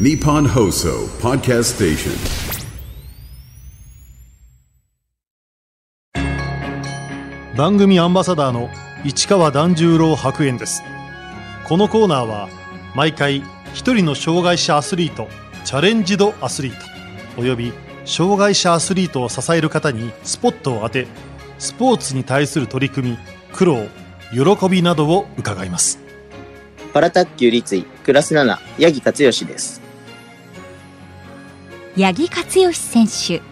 Nippon Hoso Podcast Station. 番組アンバサダーの市川團十郎白猿です。このコーナーは毎回一人の障害者アスリートチャレンジドアスリートおよび障害者アスリートを支える方にスポットを当てスポーツに対する取り組み苦労喜びなどを伺います。パラ卓球立位クラス7八木克義です八木克義選手。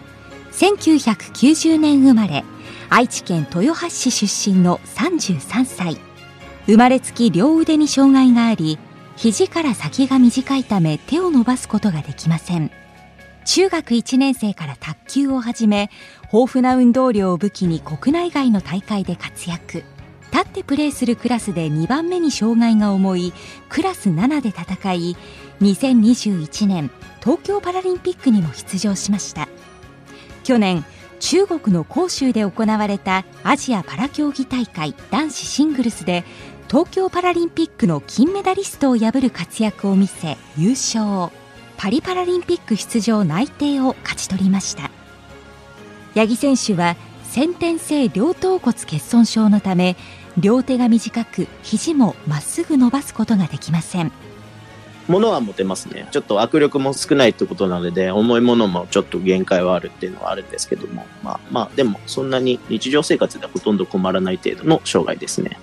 1990年生まれ愛知県豊橋市出身の33歳。生まれつき両腕に障害があり肘から先が短いため手を伸ばすことができません。中学1年生から卓球を始め豊富な運動量を武器に国内外の大会で活躍。立ってプレーするクラスで2番目に障害が重いクラス7で戦い2021年東京パラリンピックにも出場しました。去年中国の広州で行われたアジアパラ競技大会男子シングルスで東京パラリンピックの金メダリストを破る活躍を見せ優勝。パリパラリンピック出場内定を勝ち取りました。八木選手は先天性両頭骨欠損症のため両手が短く肘もまっすぐ伸ばすことができません。物は持てますね。ちょっと握力も少ないってことなので、重いものもちょっと限界はあるっていうのはあるんですけども、まあまあ、でもそんなに日常生活でほとんど困らない程度の障害ですね。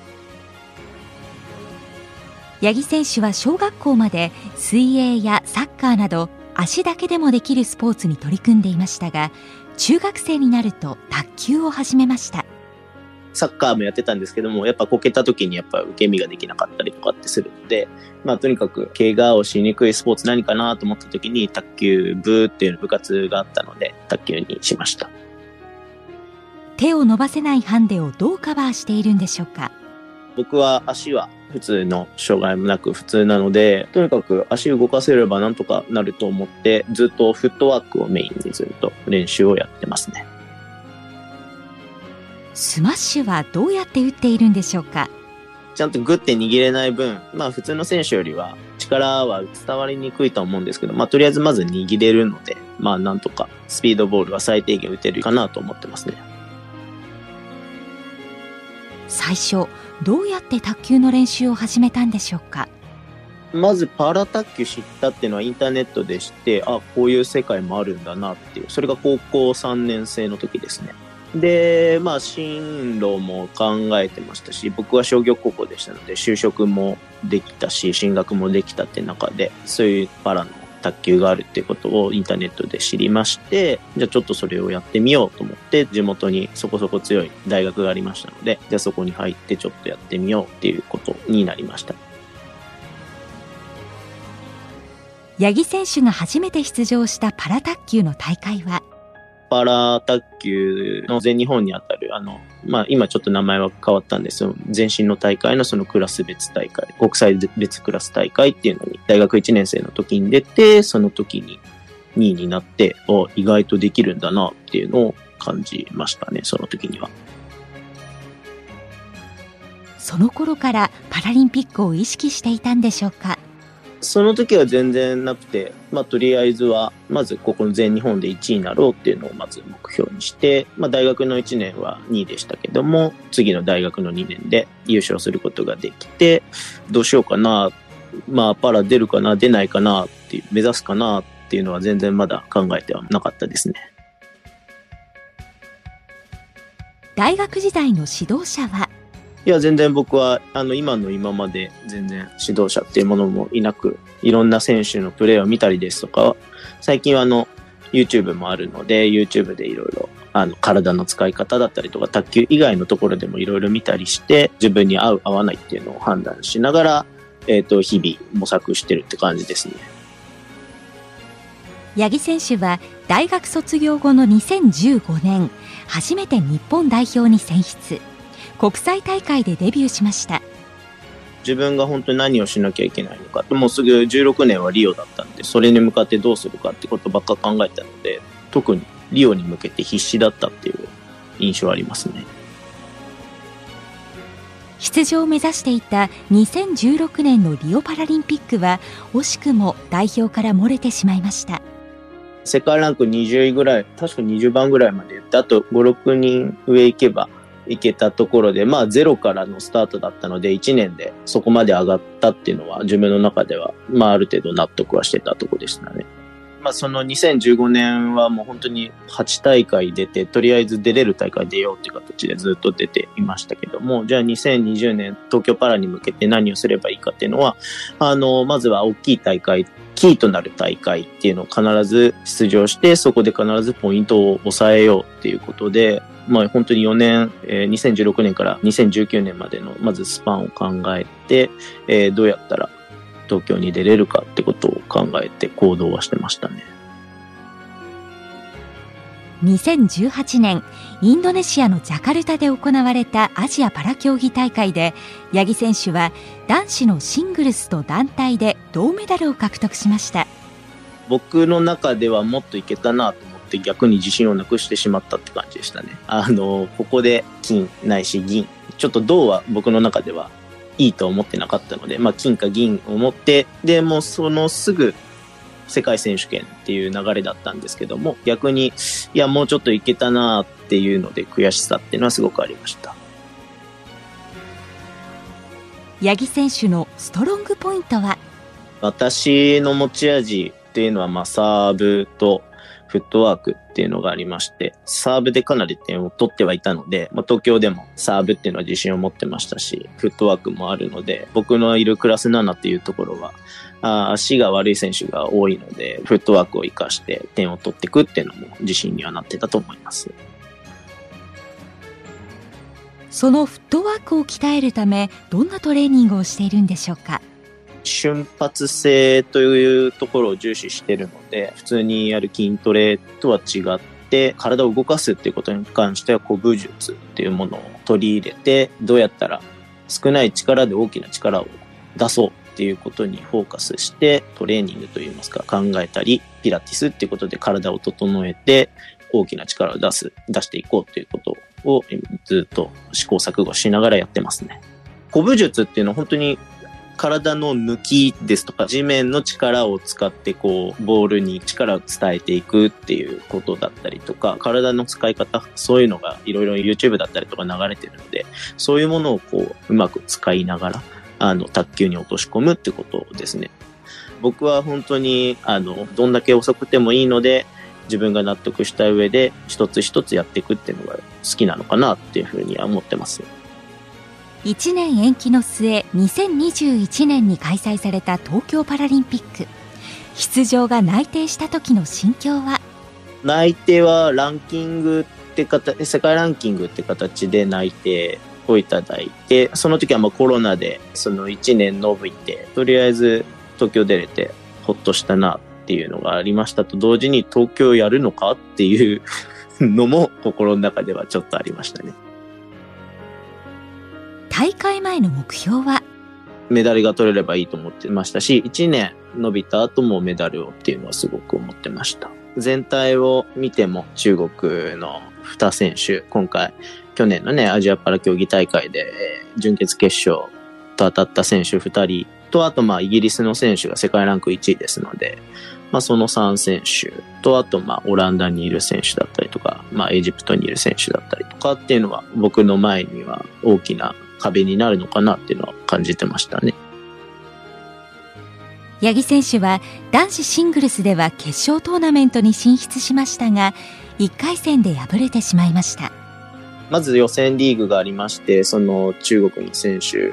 八木選手は小学校まで水泳やサッカーなど足だけでもできるスポーツに取り組んでいましたが中学生になると卓球を始めましたサッカーもやってたんですけども、やっぱこけた時にやっぱ受け身ができなかったりとかってするので、まあとにかく怪我をしにくいスポーツ何かなと思った時に卓球部っていう部活があったので、卓球にしました。手を伸ばせないハンデをどうカバーしているんでしょうか？僕は足は普通の障害もなく普通なので、とにかく足動かせればなんとかなると思って、ずっとフットワークをメインにずっと練習をやってますね。スマッシュはどうやって打っているんでしょうか？ちゃんとグッて握れない分、まあ普通の選手よりは力は伝わりにくいと思うんですけど、まあとりあえずまず握れるので、まあなんとかスピードボールは最低限打てるかなと思ってますね。最初どうやって卓球の練習を始めたんでしょうか？まずパラ卓球知ったっていうのはインターネットで知って、あ、こういう世界もあるんだなっていう、それが高校3年生の時ですね。で、まあ進路も考えてましたし、僕は商業高校でしたので、就職もできたし、進学もできたって中で、そういうパラの卓球があるっていうことをインターネットで知りまして、じゃあちょっとそれをやってみようと思って、地元にそこそこ強い大学がありましたので、じゃあそこに入ってちょっとやってみようっていうことになりました。八木選手が初めて出場したパラ卓球の大会はパラ卓球の全日本にあたる、あの、まあ、今ちょっと名前は変わったんですよ。前身の大会のそのクラス別大会、国際別クラス大会っていうのに、大学1年生の時に出て、その時に2位になって、お意外とできるんだなっていうのを感じましたね、その時には。その頃からパラリンピックを意識していたんでしょうか？その時は全然なくて、まあ、とりあえずは、まずここの全日本で1位になろうっていうのをまず目標にして、まあ、大学の1年は2位でしたけども、次の大学の2年で優勝することができて、どうしようかな、まあ、パラ出るかな、出ないかなっていう、目指すかなっていうのは全然まだ考えてはなかったですね。大学時代の指導者はいや、全然僕は、あの、今の今まで全然指導者っていうものもいなく、いろんな選手のプレーを見たりですとか、最近はあの、YouTube もあるので、YouTube でいろいろ、あの、体の使い方だったりとか、卓球以外のところでもいろいろ見たりして、自分に合う合わないっていうのを判断しながら、えっ、と、日々模索してるって感じですね。八木選手は大学卒業後の2015年初めて日本代表に選出国際大会でデビューしました自分が本当に何をしなきゃいけないのか。もうすぐ16年はリオだったんで、それに向かってどうするかってことばっか考えたので、特にリオに向けて必死だったっていう印象ありますね。出場を目指していた2016年のリオパラリンピックは惜しくも代表から漏れてしまいました世界ランク20位ぐらい、確か20番ぐらいまであと5、6人上行けば行けたところで、まあゼロからのスタートだったので、1年でそこまで上がったっていうのは、自分の中では、まあある程度納得はしてたとこでしたね。まあその2015年はもう本当に8大会出て、とりあえず出れる大会出ようっていう形でずっと出ていましたけども、じゃあ2020年東京パラに向けて何をすればいいかっていうのは、あの、まずは大きい大会、キーとなる大会っていうのを必ず出場して、そこで必ずポイントを抑えようっていうことで、まあ本当に4年、え、2016年から2019年までのまずスパンを考えて、え、どうやったら東京に出れるかってことを考えて行動はしてましたね。2018年インドネシアのジャカルタで行われたアジアパラ競技大会で八木選手は男子のシングルスと団体で銅メダルを獲得しました。僕の中ではもっといけたなと思って逆に自信をなくしてしまったって感じでしたね。あのここで金ないし銀。ちょっと銅は僕の中ではいいと思ってなかったので、まあ、金か銀を持って、で、もうそのすぐ世界選手権っていう流れだったんですけども、逆に、いや、もうちょっといけたなっていうので悔しさっていうのはすごくありました。八木選手のストロングポイントは？私の持ち味っていうのは、まあ、サーブとフットワークっていうのがありまして、サーブでかなり点を取ってはいたので、まあ、東京でもサーブっていうのは自信を持ってましたし、フットワークもあるので、僕のいるクラス7っていうところは、あ足が悪い選手が多いので、フットワークを活かして点を取っていくっていうのも自信にはなってたと思います。そのフットワークを鍛えるため、どんなトレーニングをしているんでしょうか？瞬発性というところを重視してるので、普通にやる筋トレとは違って、体を動かすっていうことに関しては古武術っていうものを取り入れて、どうやったら少ない力で大きな力を出そうっていうことにフォーカスして、トレーニングといいますか考えたり、ピラティスっていうことで体を整えて、大きな力を出す、出していこうということをずっと試行錯誤しながらやってますね。古武術っていうのは本当に体の抜きですとか、地面の力を使ってこう、ボールに力を伝えていくっていうことだったりとか、体の使い方、そういうのがいろいろ YouTube だったりとか流れてるので、そういうものをこう、うまく使いながら、あの、卓球に落とし込むってことですね。僕は本当に、あの、どんだけ遅くてもいいので、自分が納得した上で一つ一つやっていくっていうのが好きなのかなっていうふうには思ってます。1年延期の末2021年に開催された東京パラリンピック出場が内定した時の心境は？内定はランキングって形世界ランキングって形で内定をいただいてその時はまあコロナでその1年延びてとりあえず東京出れてほっとしたなっていうのがありましたと同時に東京やるのかっていう のも心の中ではちょっとありましたね。大会前の目標は？メダルが取れればいいと思ってましたし、1年伸びた後もメダルをっていうのはすごく思ってました。全体を見ても中国の2選手、今回、去年のね、アジアパラ競技大会で準決決勝と当たった選手2人と、あとまあイギリスの選手が世界ランク1位ですので、まあその3選手と、あとまあオランダにいる選手だったりとか、まあエジプトにいる選手だったりとかっていうのは僕の前には大きな壁になるのかなっていうのは感じてましたね。八木選手は男子シングルスでは決勝トーナメントに進出しましたが1回戦で敗れてしまいましたまず予選リーグがありましてその中国の選手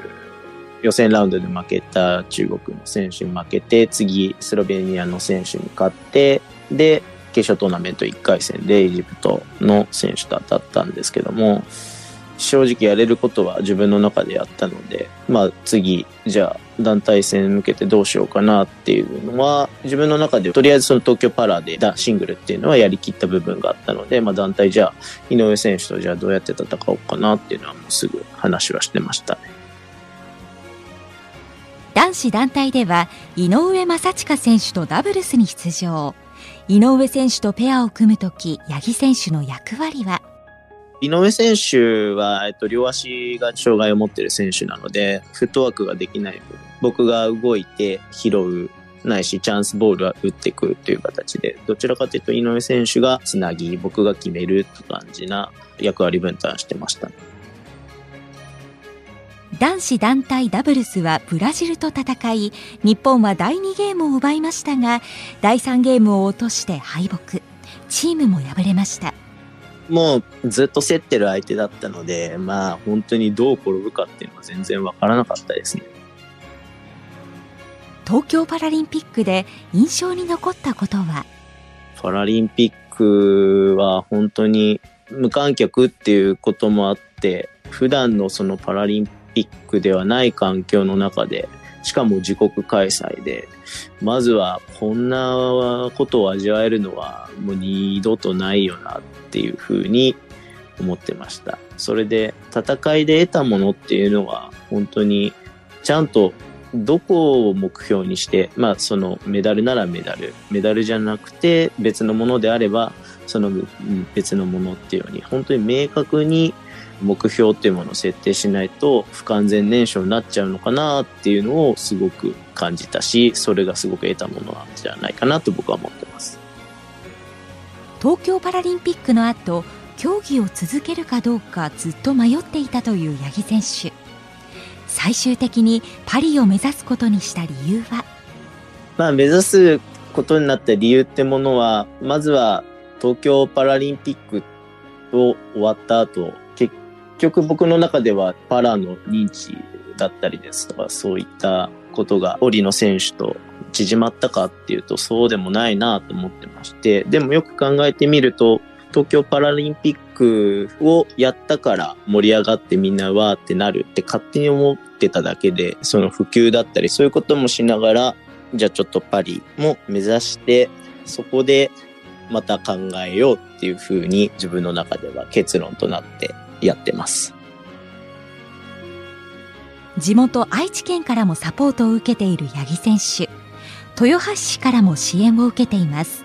予選ラウンドで負けた中国の選手に負けて次スロベニアの選手に勝ってで決勝トーナメント1回戦でエジプトの選手と当たったんですけども正直やれることは自分の中でやったので、まあ次、じゃあ団体戦向けてどうしようかなっていうのは、自分の中でとりあえずその東京パラでシングルっていうのはやりきった部分があったので、まあ団体じゃあ井上選手とじゃあどうやって戦おうかなっていうのはもうすぐ話はしてましたね。男子団体では井上正親選手とダブルスに出場。井上選手とペアを組むとき、八木選手の役割は井上選手は、えっと、両足が障害を持っている選手なので、フットワークができない分、僕が動いて拾う、ないし、チャンスボールは打ってくるという形で、どちらかというと井上選手がつなぎ、僕が決めるって感じな役割分担してましたね。男子団体ダブルスはブラジルと戦い日本は第2ゲームを奪いましたが第3ゲームを落として敗北チームも敗れましたもうずっと競ってる相手だったのでまあ本当にどう転ぶかっていうのは全然わからなかったですね。東京パラリンピックで印象に残ったことは？パラリンピックは本当に無観客っていうこともあって普段のそのパラリンピックではない環境の中でしかも自国開催でまずはこんなことを味わえるのはもう二度とないよなっていうふうに思ってました。それで戦いで得たものっていうのは本当にちゃんとどこを目標にして、まあそのメダルならメダル、メダルじゃなくて別のものであれば、その別のものっていうように、本当に明確に目標っていうものを設定しないと不完全燃焼になっちゃうのかなっていうのをすごく感じたし、それがすごく得たものなんじゃないかなと僕は思ってます。東京パラリンピックの後、競技を続けるかどうかずっと迷っていたという八木選手。最終的にパリを目指すことにした理由は？まあ目指すことになった理由ってものはまずは東京パラリンピックを終わった後結局僕の中ではパラの認知だったりですとかそういったことがオリの選手と縮まったかっていうとそうでもないなと思ってましてでもよく考えてみると東京パラリンピックをやったから盛り上がってみんなわーってなるって勝手に思ってただけで、その普及だったりそういうこともしながら、じゃあちょっとパリも目指して、そこでまた考えようっていうふうに自分の中では結論となってやってます。地元愛知県からもサポートを受けている八木選手。豊橋市からも支援を受けています。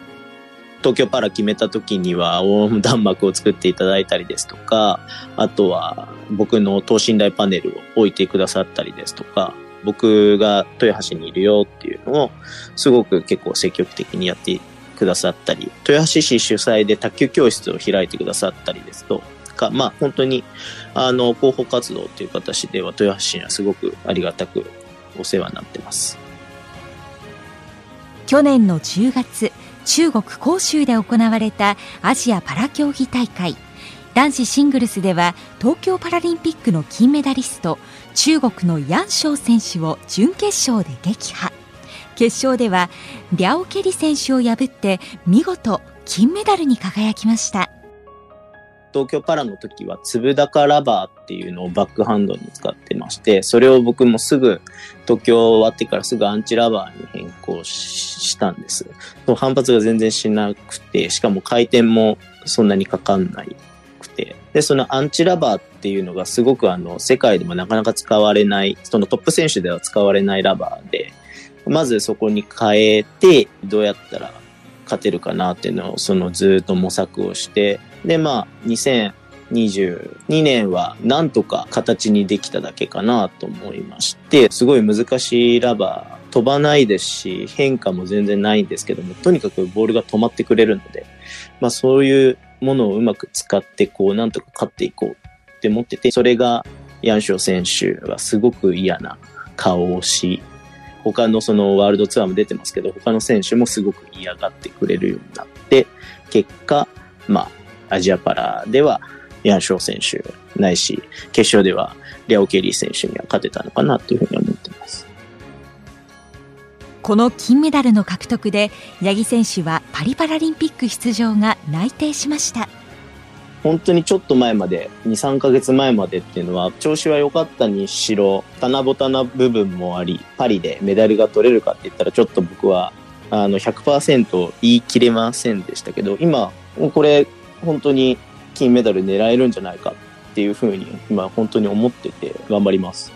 東京パラ決めた時には横断幕を作っていただいたりですとか、あとは僕の等身大パネルを置いてくださったりですとか、僕が豊橋にいるよっていうのをすごく結構積極的にやってくださったり、豊橋市主催で卓球教室を開いてくださったりですとか、まあ本当にあの広報活動という形では豊橋市にはすごくありがたくお世話になってます。去年の10月、中国広州で行われたアジアパラ競技大会。男子シングルスでは東京パラリンピックの金メダリスト中国のヤン・ショウ選手を準決勝で撃破。決勝ではリャオ・ケリ選手を破って見事金メダルに輝きました。東京パラの時は粒高ラバーっていうのをバックハンドに使ってまして、それを僕もすぐ東京終わってからすぐアンチラバーに変更したんです。反発が全然しなくて、しかも回転もそんなにかかんないくて。で、そのアンチラバーっていうのがすごくあの、世界でもなかなか使われない、そのトップ選手では使われないラバーで、まずそこに変えて、どうやったら勝てるかなっていうのをそのずっと模索をして、で、まあ、2022年はなんとか形にできただけかなと思いまして、すごい難しいラバー、飛ばないですし、変化も全然ないんですけども、とにかくボールが止まってくれるので、まあそういうものをうまく使って、こう、なんとか勝っていこうって思ってて、それが、ヤンショウ選手はすごく嫌な顔をし、他のそのワールドツアーも出てますけど、他の選手もすごく嫌がってくれるようになって、結果、まあ、アジアパラではヤン・ショウ選手ないし、決勝ではリャオ・ケリー選手には勝てたのかなというふうに思っています。この金メダルの獲得で八木選手はパリパラリンピック出場が内定しました本当にちょっと前まで23か月前までっていうのは調子は良かったにしろ棚ぼたな部分もありパリでメダルが取れるかって言ったらちょっと僕はあの100%言い切れませんでしたけど今これ本当に金メダル狙えるんじゃないかっていうふうに今本当に思ってて頑張ります。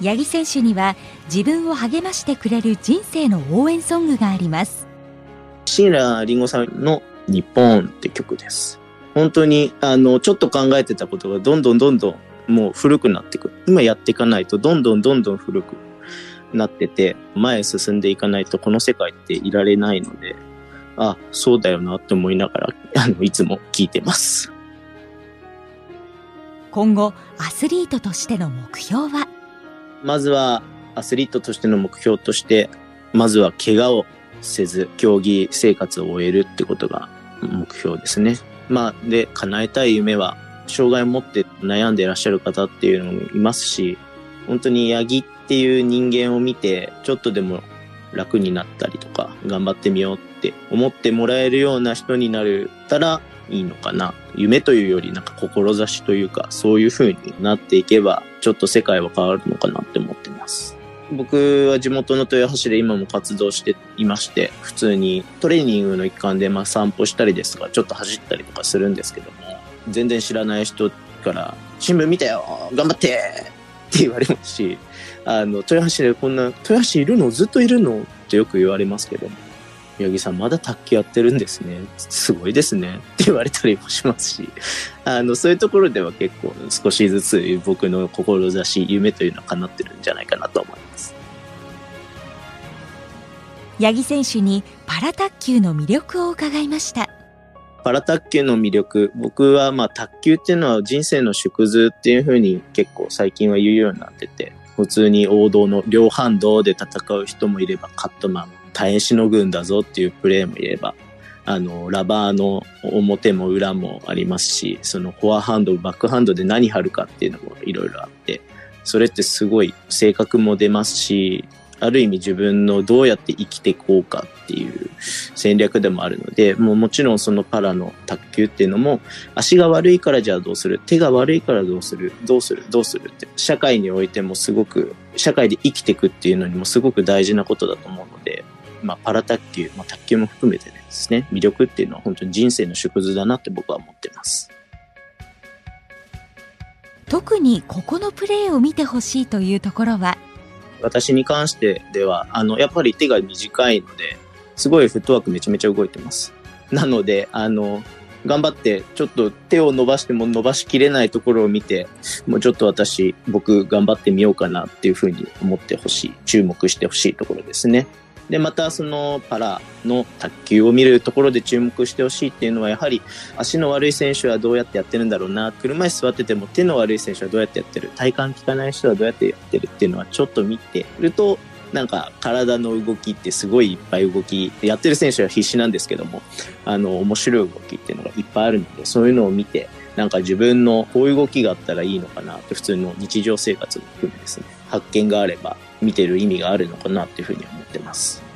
八木選手には自分を励ましてくれる人生の応援ソングがあります。椎名林檎さんの日本って曲です。本当に、あの、ちょっと考えてたことがどんどんどんどんもう古くなっていく。今やっていかないとどんどんどんどん古くなってて、前へ進んでいかないとこの世界っていられないので、あ、そうだよなって思いながら、あの、いつも聞いてます。今後、アスリートとしての目標は？まずは、アスリートとしての目標として、まずは怪我をせず、競技生活を終えるってことが目標ですね。まあ、で、叶えたい夢は、障害を持って悩んでいらっしゃる方っていうのもいますし、本当に八木っていう人間を見て、ちょっとでも楽になったりとか、頑張ってみようっって思ってもらえるような人になれたらいいのかな。夢というよりなんか志というか、そういう風になっていけば、ちょっと世界は変わるのかなって思ってます。僕は地元の豊橋で今も活動していまして、普通にトレーニングの一環でまあ散歩したりですとか、ちょっと走ったりとかするんですけども、全然知らない人から、新聞見たよ頑張ってって言われますし、あの、豊橋でこんな、豊橋いるの？ずっといるの？ってよく言われますけども、八木さんまだ卓球やってるんですね。すごいですね。って言われたりもしますし、あの、そういうところでは結構少しずつ僕の志、夢というのは叶ってるんじゃないかなと思います。八木選手にパラ卓球の魅力を伺いました。パラ卓球の魅力、僕はまあ卓球っていうのは人生の縮図っていうふうに結構最近は言うようになってて、普通に王道の両ハンドで戦う人もいれば、カットマン、耐えしのぐんだぞっていうプレーもいれば、あの、ラバーの表も裏もありますし、そのフォアハンド、バックハンドで何張るかっていうのもいろいろあって、それってすごい性格も出ますし、ある意味自分のどうやって生きていこうかっていう戦略でもあるので、もうもちろんそのパラの卓球っていうのも、足が悪いからじゃあどうする？手が悪いからどうする？どうする？どうするって、社会においてもすごく、社会で生きていくっていうのにもすごく大事なことだと思うの、まあパラ卓球、まあ卓球も含めてですね、魅力っていうのは本当に人生の縮図だなって僕は思ってます。特にここのプレーを見てほしいというところは？私に関してでは、あの、やっぱり手が短いので、すごいフットワークめちゃめちゃ動いてます。なので、あの、頑張って、ちょっと手を伸ばしても伸ばしきれないところを見て、もうちょっと私、僕頑張ってみようかなっていうふうに思ってほしい、注目してほしいところですね。で、またそのパラの卓球を見るところで注目してほしいっていうのは、やはり足の悪い選手はどうやってやってるんだろうな。車椅子座ってても手の悪い選手はどうやってやってる。体幹効かない人はどうやってやってるっていうのはちょっと見てると、なんか体の動きってすごいいっぱい動き、やってる選手は必死なんですけども、あの、面白い動きっていうのがいっぱいあるので、そういうのを見て、なんか自分のこういう動きがあったらいいのかなって普通の日常生活も含めですね、発見があれば見てる意味があるのかなっていうふうに思ってます。